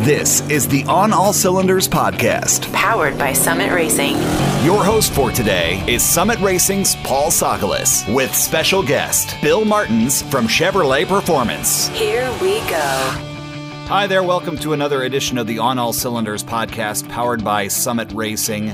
This is the On All Cylinders podcast, powered by Summit Racing. Your host for today is Summit Racing's Paul Sokolis with special guest Bill Martens from Chevrolet Performance. Here we go. Hi there, welcome to another edition of the On All Cylinders podcast powered by Summit Racing.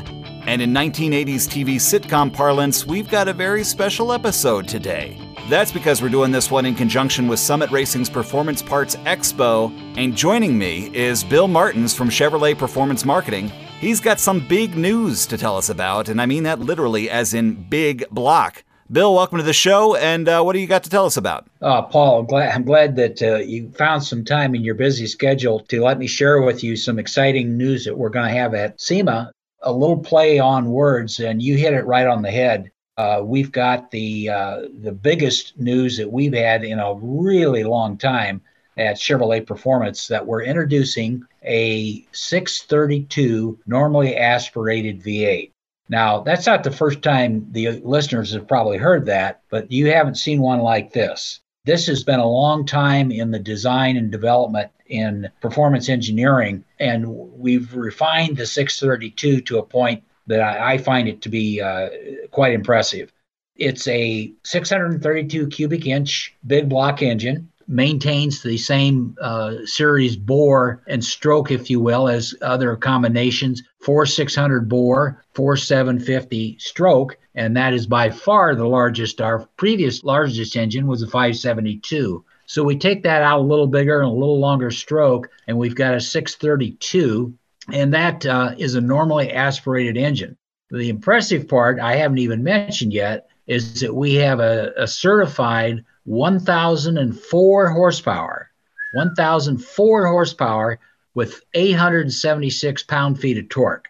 And in 1980s TV sitcom parlance, we've got a very special episode today. That's because we're doing this one in conjunction with Summit Racing's Performance Parts Expo. And joining me is Bill Martens from Chevrolet Performance Marketing. He's got some big news to tell us about, and I mean that literally as in big block. Bill, welcome to the show, and uh, what do you got to tell us about? Uh, Paul, I'm glad, I'm glad that uh, you found some time in your busy schedule to let me share with you some exciting news that we're going to have at SEMA. A little play on words, and you hit it right on the head uh, we've got the uh, the biggest news that we've had in a really long time at Chevrolet Performance that we're introducing a 632 normally aspirated V8. Now, that's not the first time the listeners have probably heard that, but you haven't seen one like this. This has been a long time in the design and development in performance engineering, and we've refined the 632 to a point that I, I find it to be uh, quite impressive. It's a 632 cubic inch big block engine, maintains the same uh, series bore and stroke, if you will, as other combinations. Four 600 bore, four 750 stroke, and that is by far the largest. Our previous largest engine was a 572. So we take that out a little bigger and a little longer stroke, and we've got a 632 and that uh, is a normally aspirated engine. The impressive part I haven't even mentioned yet is that we have a, a certified 1,004 horsepower, 1,004 horsepower with 876 pound feet of torque.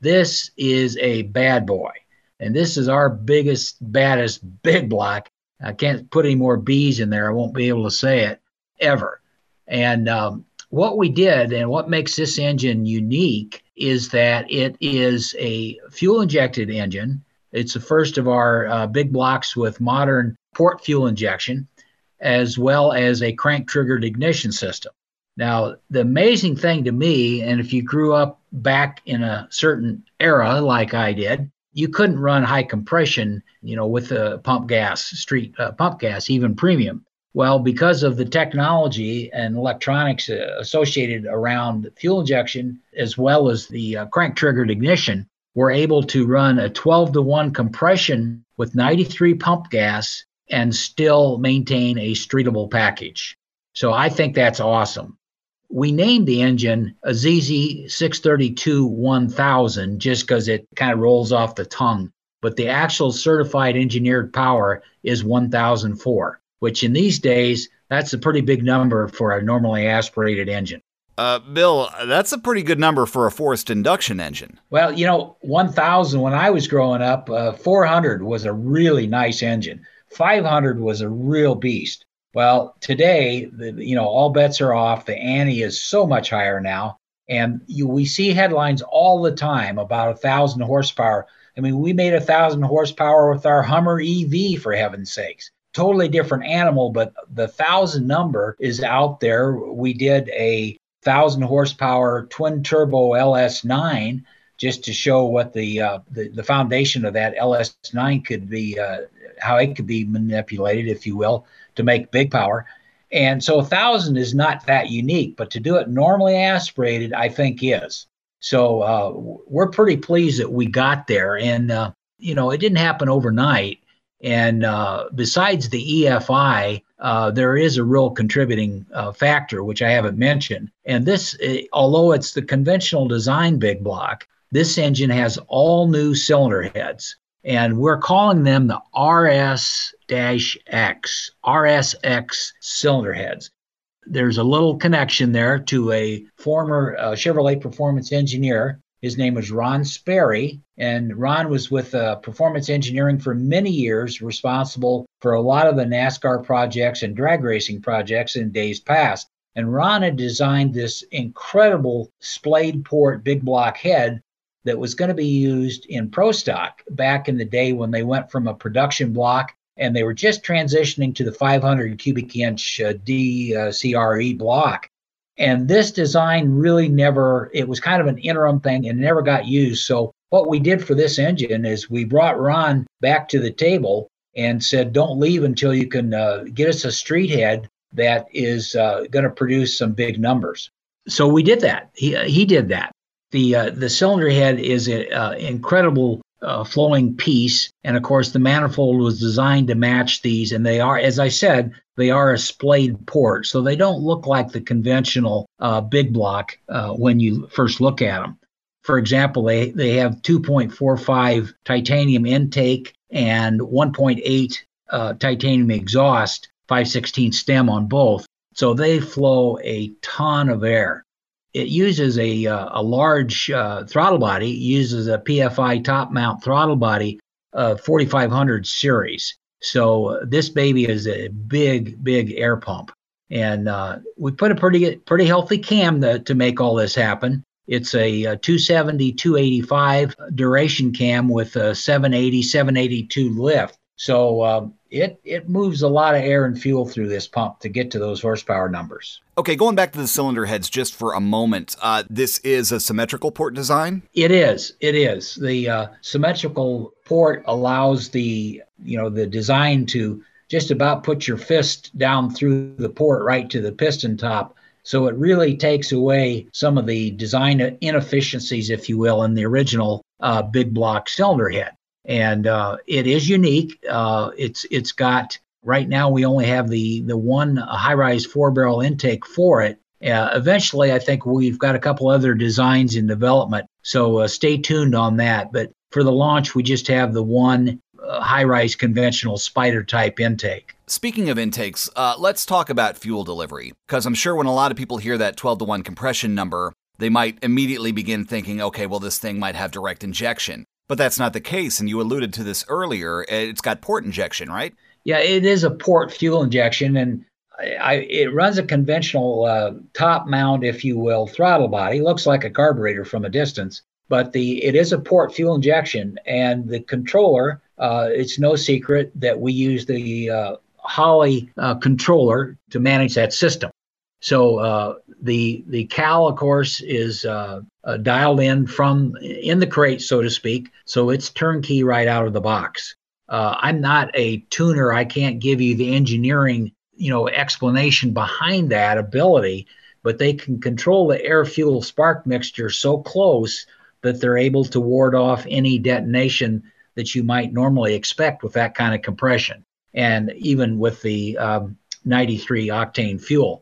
This is a bad boy. And this is our biggest, baddest big block. I can't put any more B's in there. I won't be able to say it ever. And um, what we did and what makes this engine unique is that it is a fuel injected engine. It's the first of our uh, big blocks with modern port fuel injection, as well as a crank triggered ignition system. Now, the amazing thing to me, and if you grew up back in a certain era like I did, you couldn't run high compression, you know, with the pump gas, street uh, pump gas, even premium. Well, because of the technology and electronics uh, associated around fuel injection, as well as the uh, crank triggered ignition, we're able to run a 12 to 1 compression with 93 pump gas and still maintain a streetable package. So I think that's awesome. We named the engine a ZZ 632 1000 just because it kind of rolls off the tongue, but the actual certified engineered power is 1004 which in these days, that's a pretty big number for a normally aspirated engine. Uh, Bill, that's a pretty good number for a forced induction engine. Well, you know, 1,000 when I was growing up, uh, 400 was a really nice engine. 500 was a real beast. Well, today, the, you know, all bets are off. The ante is so much higher now, and you, we see headlines all the time about a thousand horsepower. I mean, we made a thousand horsepower with our Hummer EV, for heaven's sakes totally different animal, but the thousand number is out there. We did a thousand horsepower twin turbo LS9 just to show what the uh, the, the, foundation of that LS9 could be, uh, how it could be manipulated, if you will, to make big power. And so a thousand is not that unique, but to do it normally aspirated, I think is. So uh, we're pretty pleased that we got there, and uh, you know it didn't happen overnight and uh, besides the EFI, uh, there is a real contributing uh, factor, which I haven't mentioned. And this, uh, although it's the conventional design big block, this engine has all new cylinder heads. And we're calling them the RS X, RSX cylinder heads. There's a little connection there to a former uh, Chevrolet performance engineer his name was Ron Sperry, and Ron was with uh, Performance Engineering for many years, responsible for a lot of the NASCAR projects and drag racing projects in days past. And Ron had designed this incredible splayed port big block head that was going to be used in Pro Stock back in the day when they went from a production block and they were just transitioning to the 500 cubic inch uh, DRCE block. And this design really never, it was kind of an interim thing and never got used. So, what we did for this engine is we brought Ron back to the table and said, don't leave until you can uh, get us a street head that is uh, going to produce some big numbers. So we did that. He, uh, he did that. The, uh, the cylinder head is an uh, incredible uh, flowing piece. And of course, the manifold was designed to match these. And they are, as I said, they are a splayed port. So they don't look like the conventional uh, big block uh, when you first look at them. For example, they, they have 2.45 titanium intake and 1.8 uh, titanium exhaust, 516 stem on both. So they flow a ton of air it uses a, uh, a large uh, throttle body, uses a PFI top mount throttle body, uh, 4500 series. So uh, this baby is a big, big air pump. And uh, we put a pretty pretty healthy cam to, to make all this happen. It's a, a 270, 285 duration cam with a 780, 782 lift. So uh, it it moves a lot of air and fuel through this pump to get to those horsepower numbers. Okay, going back to the cylinder heads just for a moment. Uh, this is a symmetrical port design. It is. It is. The uh, symmetrical port allows the you know the design to just about put your fist down through the port right to the piston top. So it really takes away some of the design inefficiencies, if you will, in the original uh, big block cylinder head and uh, it is unique. Uh, it's it's got right now we only have the the one high rise four barrel intake for it. Uh, eventually, I think we've got a couple other designs in development, so uh, stay tuned on that. But for the launch, we just have the one uh, high rise conventional spider type intake. Speaking of intakes, uh, let's talk about fuel delivery because I'm sure when a lot of people hear that 12 to 1 compression number, they might immediately begin thinking, okay, well, this thing might have direct injection. But that's not the case, and you alluded to this earlier. It's got port injection, right? Yeah, it is a port fuel injection, and I, I, it runs a conventional uh, top mount, if you will, throttle body. Looks like a carburetor from a distance, but the it is a port fuel injection, and the controller. Uh, it's no secret that we use the uh, Holley uh, controller to manage that system. So uh, the the cal, of course, is uh, dialed in from in the crate, so to speak. So it's turnkey right out of the box. Uh, I'm not a tuner. I can't give you the engineering, you know, explanation behind that ability, but they can control the air fuel spark mixture so close that they're able to ward off any detonation that you might normally expect with that kind of compression, and even with the um, 93 octane fuel.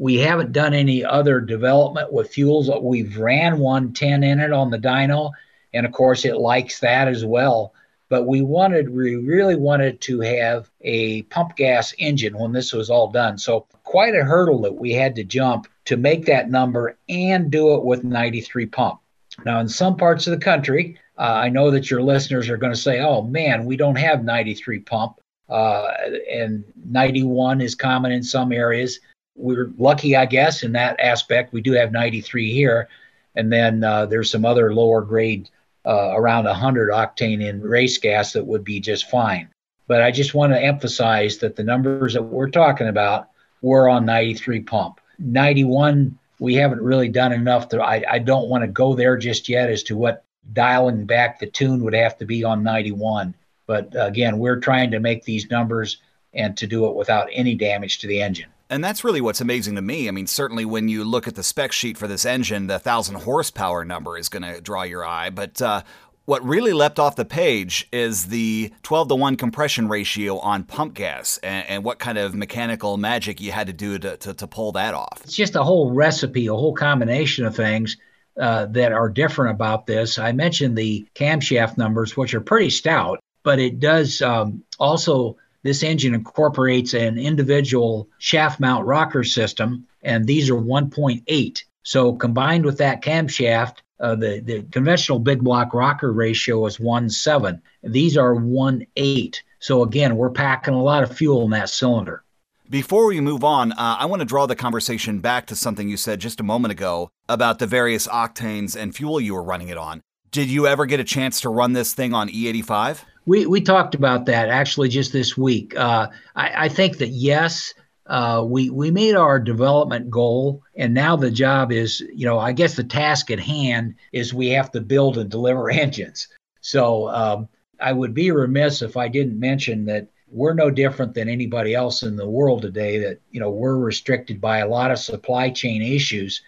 We haven't done any other development with fuels. We've ran 110 in it on the dyno, and of course it likes that as well. But we wanted, we really wanted to have a pump gas engine when this was all done. So quite a hurdle that we had to jump to make that number and do it with 93 pump. Now, in some parts of the country, uh, I know that your listeners are going to say, "Oh man, we don't have 93 pump," uh, and 91 is common in some areas we're lucky, I guess, in that aspect. We do have 93 here, and then uh, there's some other lower grade uh, around 100 octane in race gas that would be just fine. But I just want to emphasize that the numbers that we're talking about were on 93 pump. 91, we haven't really done enough to. I, I don't want to go there just yet as to what dialing back the tune would have to be on 91. But again, we're trying to make these numbers and to do it without any damage to the engine. And that's really what's amazing to me. I mean, certainly when you look at the spec sheet for this engine, the 1,000 horsepower number is going to draw your eye. But uh, what really leapt off the page is the 12 to 1 compression ratio on pump gas and, and what kind of mechanical magic you had to do to, to, to, pull that off. It's just a whole recipe, a whole combination of things. Uh, that are different about this. I mentioned the camshaft numbers, which are pretty stout, but it does um, also this engine incorporates an individual shaft mount rocker system, and these are 1.8. So combined with that camshaft, uh, the, the conventional big block rocker ratio is 1.7. These are 1.8. So again, we're packing a lot of fuel in that cylinder. Before we move on, uh, I want to draw the conversation back to something you said just a moment ago about the various octanes and fuel you were running it on. Did you ever get a chance to run this thing on E85? We, we talked about that actually just this week. Uh, I, I, think that yes, uh, we we made our development goal, and now the job is, you know, I guess the task at hand is we have to build and deliver engines. So um, I would be remiss if I didn't mention that we're no different than anybody else in the world today. That you know we're restricted by a lot of supply chain issues.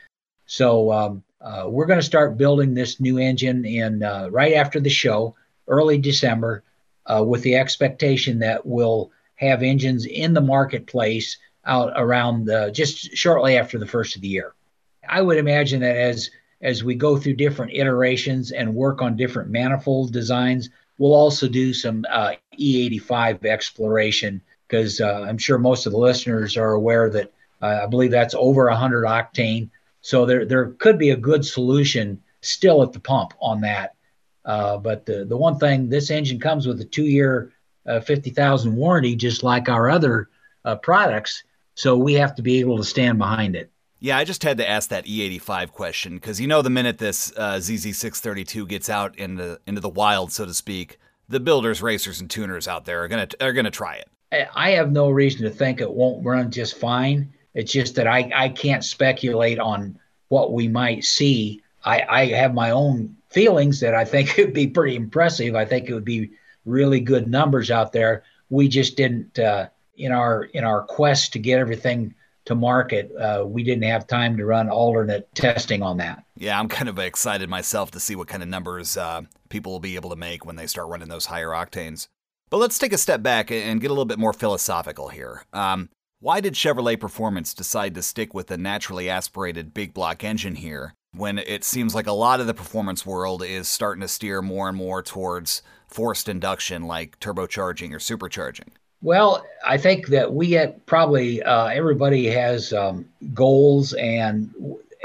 So um, uh, we're going to start building this new engine in uh, right after the show, early December, uh, with the expectation that we'll have engines in the marketplace out around the, just shortly after the first of the year. I would imagine that as as we go through different iterations and work on different manifold designs, we'll also do some uh, E85 exploration because uh, I'm sure most of the listeners are aware that uh, I believe that's over 100 octane. So there there could be a good solution still at the pump on that. Uh, but the the one thing, this engine comes with a two year, uh, 50,000 warranty, just like our other uh, products. So we have to be able to stand behind it. Yeah, I just had to ask that E85 question because you know the minute this uh, ZZ632 gets out into into the wild, so to speak, the builders, racers, and tuners out there are gonna are gonna try it. I have no reason to think it won't run just fine. It's just that I, I can't speculate on what we might see. I, I have my own feelings that I think would be pretty impressive. I think it would be really good numbers out there. We just didn't uh, in our in our quest to get everything to market, uh, we didn't have time to run alternate testing on that. Yeah, I'm kind of excited myself to see what kind of numbers uh, people will be able to make when they start running those higher octanes. But let's take a step back and get a little bit more philosophical here. Um, why did Chevrolet Performance decide to stick with the naturally aspirated big block engine here when it seems like a lot of the performance world is starting to steer more and more towards forced induction like turbocharging or supercharging? Well, I think that we get probably uh, everybody has um, goals, and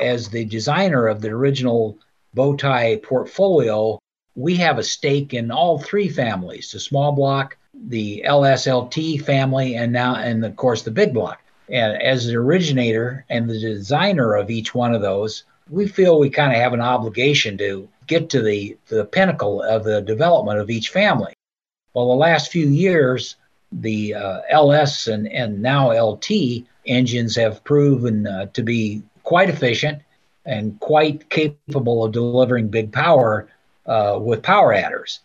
as the designer of the original Bowtie portfolio, we have a stake in all three families: the small block, the LSLT family, and now, and of course, the big block. And as the originator and the designer of each one of those, we feel we kind of have an obligation to get to the, the pinnacle of the development of each family. Well, the last few years, the uh, LS and, and now LT engines have proven uh, to be quite efficient and quite capable of delivering big power uh, with power adders.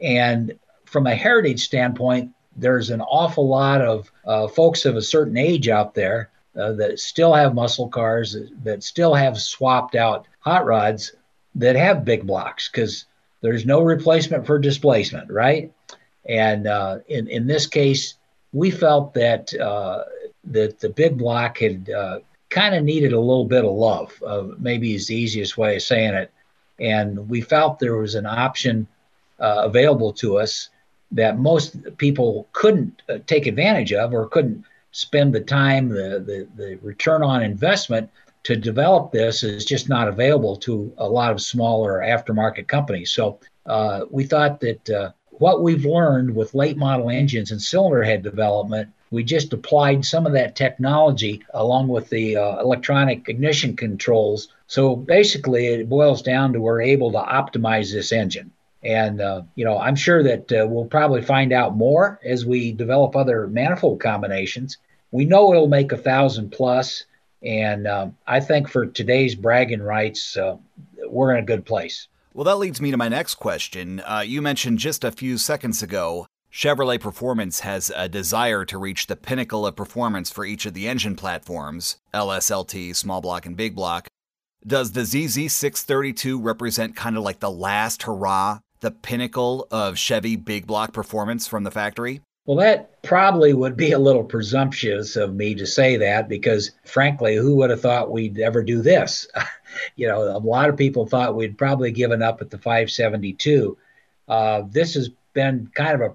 And from a heritage standpoint, there's an awful lot of uh, folks of a certain age out there uh, that still have muscle cars, that, still have swapped out hot rods that have big blocks because there's no replacement for displacement, right? And uh, in in this case, we felt that uh, that the big block had uh, kind of needed a little bit of love. Uh, maybe is the easiest way of saying it. And we felt there was an option available to us that most people couldn't take advantage of or couldn't spend the time, the, the, the return on investment to develop this is just not available to a lot of smaller aftermarket companies. So uh, we thought that uh, what we've learned with late model engines and cylinder head development, we just applied some of that technology along with the uh, electronic ignition controls. So basically, it boils down to we're able to optimize this engine. And, uh, you know, I'm sure that uh, we'll probably find out more as we develop other manifold combinations. We know it'll make a thousand plus, and um, I think for today's bragging rights, uh, we're in a good place. Well, that leads me to my next question. Uh, you mentioned just a few seconds ago Chevrolet Performance has a desire to reach the pinnacle of performance for each of the engine platforms LSLT, small block, and big block. Does the ZZ632 represent kind of like the last hurrah the pinnacle of Chevy big block performance from the factory? Well, that probably would be a little presumptuous of me to say that because, frankly, who would have thought we'd ever do this? you know, a lot of people thought we'd probably given up at the 572. Uh, this has been kind of a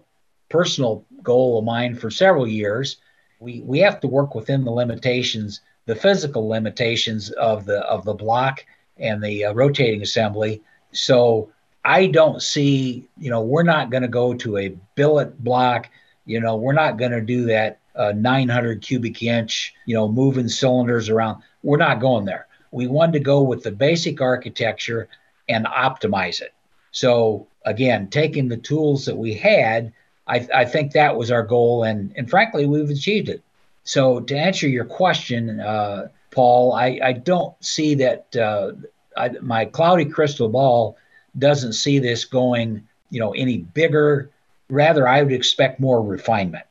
personal goal of mine for several years. We we have to work within the limitations, the physical limitations of the of the block and the uh, rotating assembly. So I don't see, you know, we're not going to go to a billet block. You know, we're not going to do that uh, 900 cubic inch, you know, moving cylinders around. We're not going there. We wanted to go with the basic architecture and optimize it. So again, taking the tools that we had, I, I think that was our goal, and and frankly, we've achieved it. So to answer your question, uh, Paul, I, I don't see that uh, I, my cloudy crystal ball doesn't see this going, you know, any bigger. Rather, I would expect more refinement.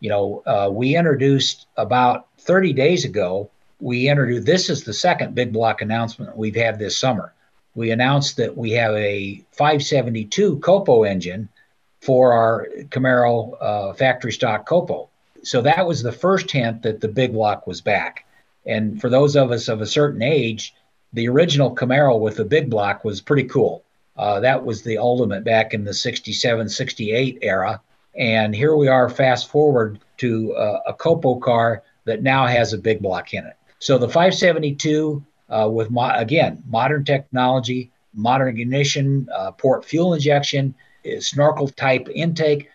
You know, uh, we introduced about 30 days ago. We introduced this is the second big block announcement we've had this summer. We announced that we have a 572 Copo engine for our Camaro uh, factory stock Copo. So that was the first hint that the big block was back. And for those of us of a certain age, the original Camaro with the big block was pretty cool. Uh, that was the ultimate back in the 67, 68 era. And here we are, fast forward to uh, a Copo car that now has a big block in it. So the 572, uh, with mo- again modern technology, modern ignition, uh, port fuel injection, snorkel type intake,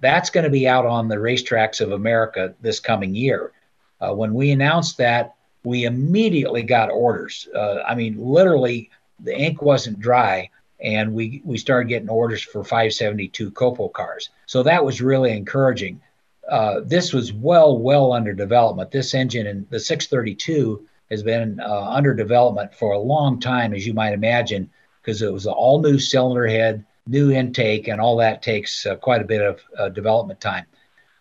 that's going to be out on the racetracks of America this coming year. Uh, when we announced that, we immediately got orders. Uh, I mean, literally, the ink wasn't dry, and we we started getting orders for 572 Copo cars. So that was really encouraging. Uh, this was well, well under development. This engine in the 632 has been uh, under development for a long time, as you might imagine, because it was an all new cylinder head, new intake, and all that takes uh, quite a bit of uh, development time.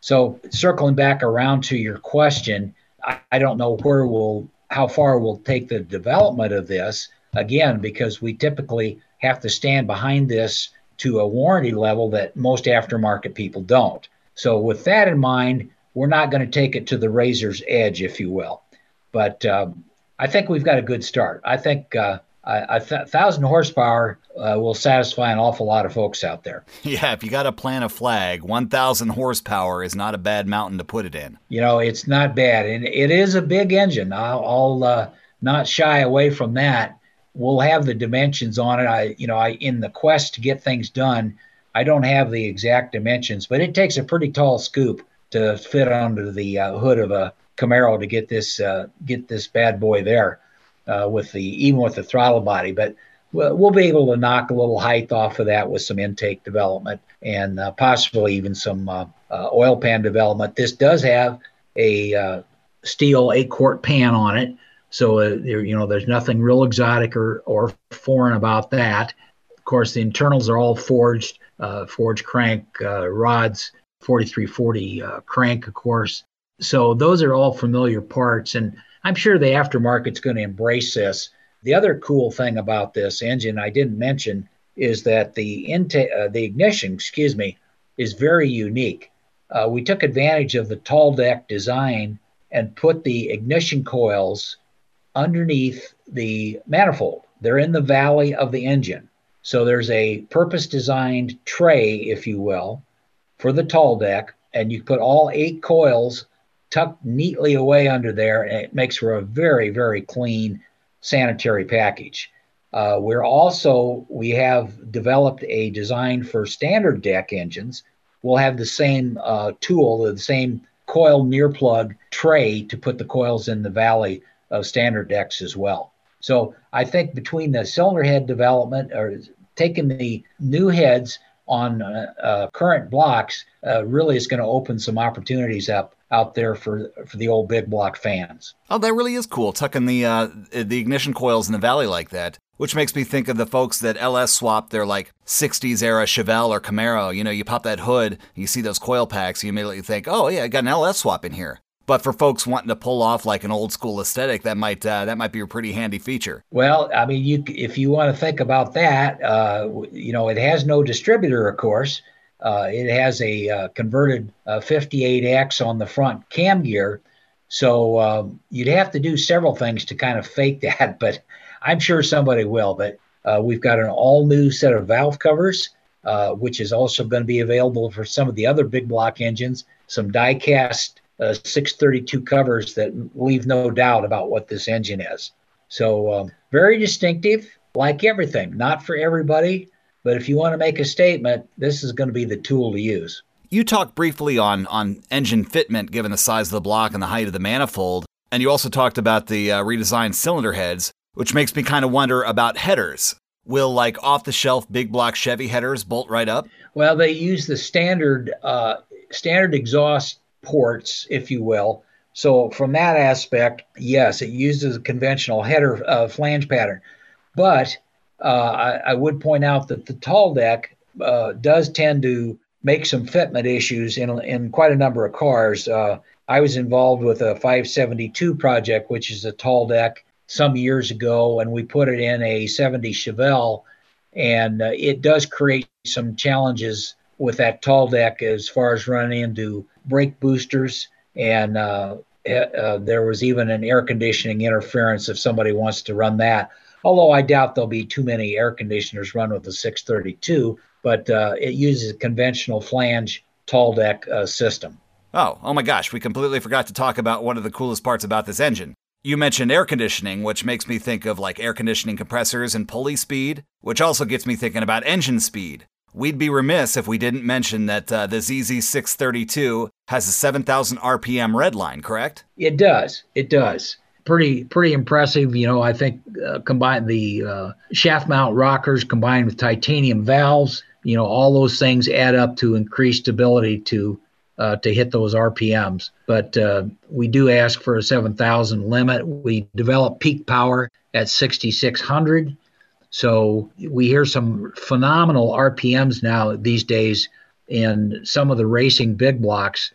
So circling back around to your question, I, I don't know where we'll, how far we'll take the development of this. Again, because we typically have to stand behind this to a warranty level that most aftermarket people don't. So with that in mind, we're not going to take it to the razor's edge, if you will. But um, I think we've got a good start. I think uh, a th- thousand horsepower uh, will satisfy an awful lot of folks out there. Yeah, if you got to plant a flag, 1,000 horsepower is not a bad mountain to put it in. You know, it's not bad. And it is a big engine. I'll, I'll uh, not shy away from that. We'll have the dimensions on it. I, you know, I in the quest to get things done, I don't have the exact dimensions, but it takes a pretty tall scoop to fit under the uh, hood of a Camaro to get this uh, get this bad boy there uh, with the even with the throttle body. But we'll be able to knock a little height off of that with some intake development and uh, possibly even some uh, uh, oil pan development. This does have a steel eight quart pan on it, so uh, you know there's nothing real exotic or, or foreign about that. Of course, the internals are all forged, uh, forged crank rods, 4340 crank, of course. So those are all familiar parts, and I'm sure the aftermarket's going to embrace this. The other cool thing about this engine I didn't mention is that the intake, uh, the ignition, excuse me, is very unique. Uh, we took advantage of the tall deck design and put the ignition coils underneath the manifold. They're in the valley of the engine. So there's a purpose designed tray, if you will, for the tall deck, and you put all eight coils tucked neatly away under there, and it makes for a very, very clean sanitary package. Uh, we're also we have developed a design for standard deck engines. We'll have the same uh, tool, the same coil near plug tray to put the coils in the valley of standard decks as well. So I think between the cylinder head development or taking the new heads on uh, uh current blocks uh, really is going to open some opportunities up out there for for the old big block fans. Oh, that really is cool, tucking the uh, the ignition coils in the valley like that. Which makes me think of the folks that LS swapped their like 60s era Chevelle or Camaro. You know, you pop that hood, you see those coil packs, you immediately think, oh yeah, I got an LS swap in here. But for folks wanting to pull off like an old school aesthetic, that might uh, that might be a pretty handy feature. Well, I mean, you if you want to think about that, uh, you know, it has no distributor, of course. Uh, it has a uh, converted uh, 58X on the front cam gear. So um, you'd have to do several things to kind of fake that, but I'm sure somebody will. But uh, we've got an all new set of valve covers, uh, which is also going to be available for some of the other big block engines, some die cast uh, 632 covers that leave no doubt about what this engine is. So um, very distinctive, like everything, not for everybody. But if you want to make a statement, this is going to be the tool to use. You talked briefly on, on engine fitment given the size of the block and the height of the manifold, and you also talked about the uh, redesigned cylinder heads, which makes me kind of wonder about headers. Will like off the shelf big block Chevy headers bolt right up? Well, they use the standard uh, standard exhaust ports, if you will, So from that aspect, yes, it uses a conventional header uh, flange pattern, but uh, I, I, would point out that the tall deck uh, does tend to make some fitment issues in, in quite a number of cars. Uh, I was involved with a 572 project, which is a tall deck, some years ago, and we put it in a 70 Chevelle, and uh, it does create some challenges with that tall deck as far as running into brake boosters and uh, eh, uh, there was even an air conditioning interference if somebody wants to run that. Although I doubt there'll be too many air conditioners run with the 632, but uh, it uses a conventional flange tall deck uh, system. Oh, oh my gosh, we completely forgot to talk about one of the coolest parts about this engine. You mentioned air conditioning, which makes me think of like air conditioning compressors and pulley speed, which also gets me thinking about engine speed. We'd be remiss if we didn't mention that uh, the ZZ632 has a 7,000 RPM redline, correct? It does. It does. Pretty, pretty impressive. You know, I think uh, combined the uh, shaft mount rockers combined with titanium valves, you know, all those things add up to increased ability to uh, to hit those RPMs. But uh, we do ask for a 7,000 limit. We develop peak power at 6,600. So we hear some phenomenal RPMs now these days in some of the racing big blocks.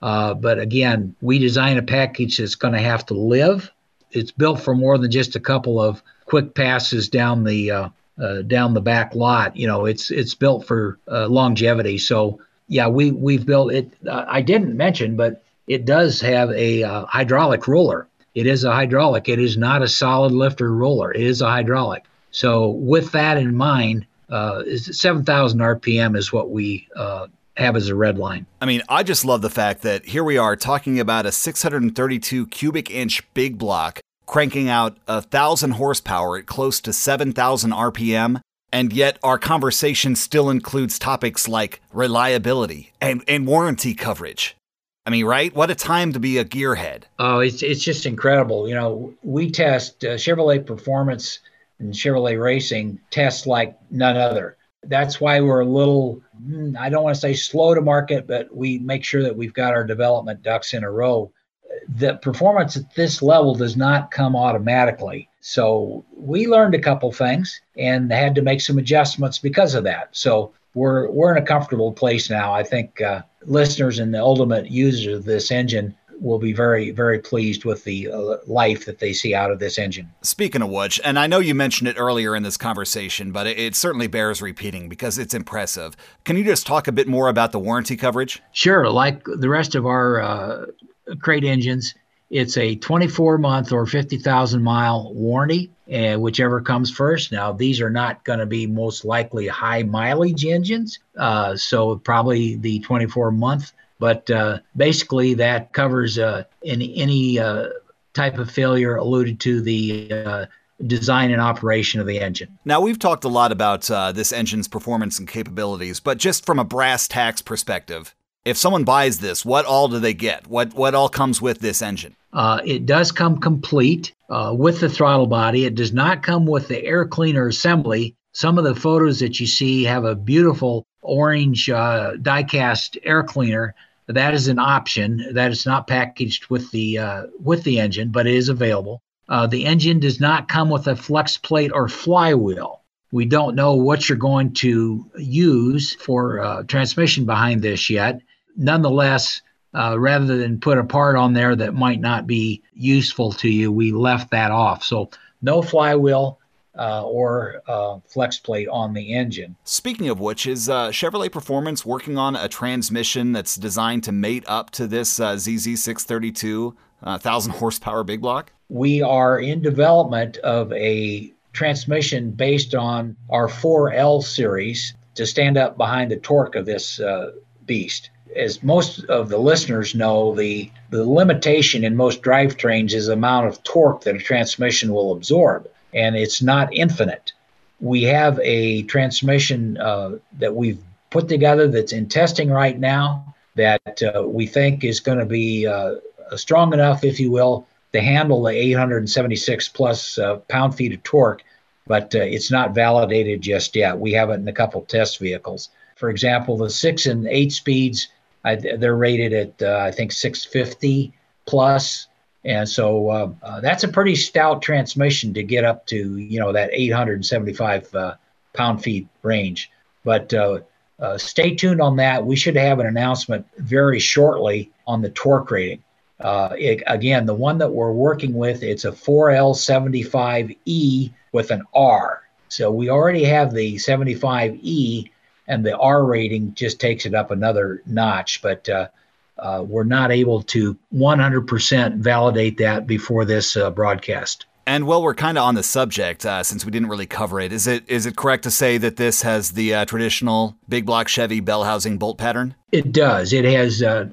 Uh, but again, we design a package that's going to have to live. It's built for more than just a couple of quick passes down the uh, uh, down the back lot. You know, it's it's built for uh, longevity. So yeah, we we've built it. I didn't mention, but it does have a uh, hydraulic roller. It is a hydraulic. It is not a solid lifter roller. It is a hydraulic. So with that in mind, uh, 7,000 RPM is what we uh, have as a red line. I mean, I just love the fact that here we are talking about a 632 cubic inch big block cranking out a thousand horsepower at close to 7,000 RPM. And yet, our conversation still includes topics like reliability and, and warranty coverage. I mean, right? What a time to be a gearhead. Oh, it's, it's just incredible. You know, we test uh, Chevrolet performance and Chevrolet racing tests like none other. That's why we're a little, hmm, I don't want to say slow to market, but we make sure that we've got our development ducks in a row. The performance at this level does not come automatically. So we learned a couple things and had to make some adjustments because of that. So we're we're in a comfortable place now. I think uh, listeners and the ultimate users of this engine will be very, very pleased with the uh, life that they see out of this engine. Speaking of which, and I know you mentioned it earlier in this conversation, but it, it, certainly bears repeating because it's impressive. Can you just talk a bit more about the warranty coverage? Sure. Like the rest of our uh, crate engines, it's a 24 month or 50,000 mile warranty, uh, whichever comes first. Now, these are not going to be most likely high mileage engines, uh, so probably the 24 month but uh, basically, that covers uh, any, any uh, type of failure alluded to the uh, design and operation of the engine. Now, we've talked a lot about uh, this engine's performance and capabilities, but just from a brass tacks perspective, if someone buys this, what all do they get? What what all comes with this engine? Uh, it does come complete uh, with the throttle body. It does not come with the air cleaner assembly. Some of the photos that you see have a beautiful orange uh, die-cast air cleaner that is an option. That is not packaged with the uh, with the engine, but it is available. Uh, the engine does not come with a flex plate or flywheel. We don't know what you're going to use for uh, transmission behind this yet. Nonetheless, uh, rather than put a part on there that might not be useful to you, we left that off. So no flywheel, uh, or uh, flex plate on the engine. Speaking of which, is uh, Chevrolet Performance working on a transmission that's designed to mate up to this uh, ZZ632 1000 uh, horsepower big block? We are in development of a transmission based on our 4L series to stand up behind the torque of this uh, beast as most of the listeners know, the, the limitation in most drivetrains is the amount of torque that a transmission will absorb and it's not infinite. We have a transmission uh, that we've put together that's in testing right now that uh, we think is going to be uh, strong enough, if you will, to handle the 876 plus uh, pound feet of torque, but uh, it's not validated just yet. We have it in a couple test vehicles. For example, the six and eight speeds, they're rated at, uh, I think, 650 plus. And so uh, uh, that's a pretty stout transmission to get up to, you know, that 875 uh, pound feet range. But uh, uh, stay tuned on that. We should have an announcement very shortly on the torque rating. Uh, it, again, the one that we're working with, it's a 4L75E with an R. So we already have the 75E, and the R rating just takes it up another notch. But uh, we're not able to 100% validate that before this uh, broadcast. And while we're kind of on the subject, uh, since we didn't really cover it, is it is it correct to say that this has the uh, traditional big block Chevy bell housing bolt pattern? It does. It has uh,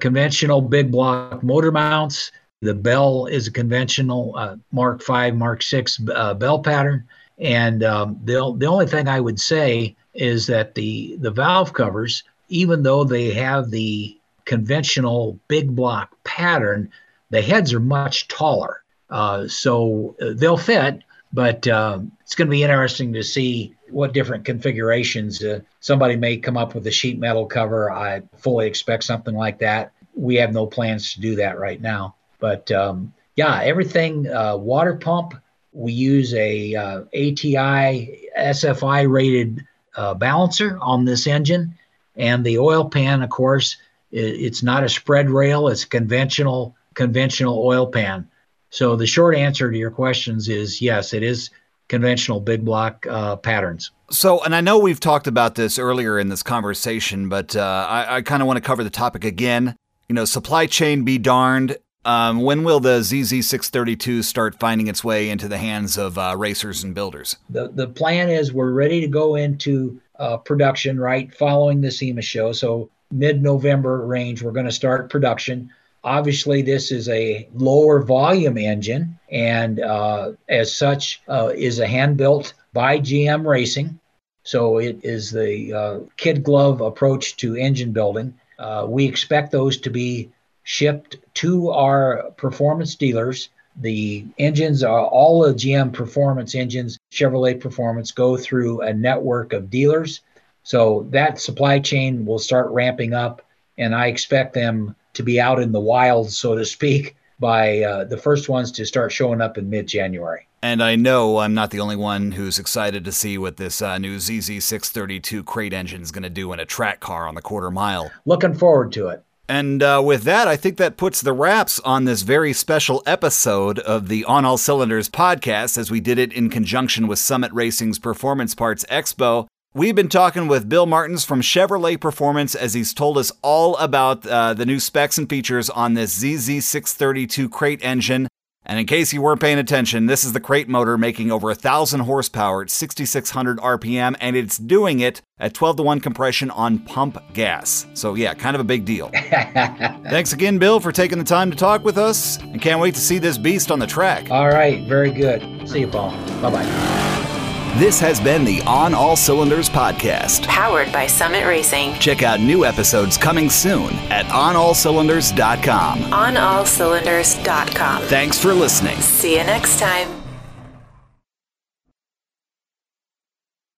conventional big block motor mounts. The bell is a conventional uh, Mark V, Mark VI uh, bell pattern. And um, the, the only thing I would say is that the, the valve covers, even though they have the conventional big block pattern, the heads are much taller. Uh, so uh, they'll fit, but uh, it's going to be interesting to see what different configurations. Uh, somebody may come up with a sheet metal cover. I fully expect something like that. We have no plans to do that right now. But um, yeah, everything uh, water pump. We use a ATI SFI rated balancer on this engine, and the oil pan, of course, it's not a spread rail. It's a conventional conventional oil pan. So the short answer to your questions is yes, it is conventional big block uh, patterns. So, and I know we've talked about this earlier in this conversation, but uh, I, I kind of want to cover the topic again. You know, supply chain be darned. Um, when will the ZZ632 start finding its way into the hands of uh, racers and builders? The, the plan is we're ready to go into uh, production right following the SEMA show. So, mid November range, we're going to start production. Obviously, this is a lower volume engine, and uh, as such, uh, is a hand built by GM Racing. So it is the uh, kid glove approach to engine building. Uh, we expect those to be shipped to our performance dealers. The engines are all the GM performance engines, Chevrolet Performance, go through a network of dealers. So that supply chain will start ramping up, and I expect them to be out in the wild, so to speak, by uh, the first ones to start showing up in mid January. And I know I'm not the only one who's excited to see what this uh, new ZZ632 crate engine is going to do in a track car on the quarter mile. Looking forward to it. And uh, with that, I think that puts the wraps on this very special episode of the On All Cylinders podcast, as we did it in conjunction with Summit Racing's Performance Parts Expo. We've been talking with Bill Martens from Chevrolet Performance as he's told us all about uh, the new specs and features on this ZZ632 crate engine. And in case you weren't paying attention, this is the crate motor making over 1,000 horsepower at 6,600 RPM, and it's doing it at 12 to 1 compression on pump gas. So, yeah, kind of a big deal. Thanks again, Bill, for taking the time to talk with us, and can't wait to see this beast on the track. All right, very good. See you, Paul. Bye bye. This has been the On All Cylinders podcast, powered by Summit Racing. Check out new episodes coming soon at onallcylinders.com. Onallcylinders.com. Thanks for listening. See you next time.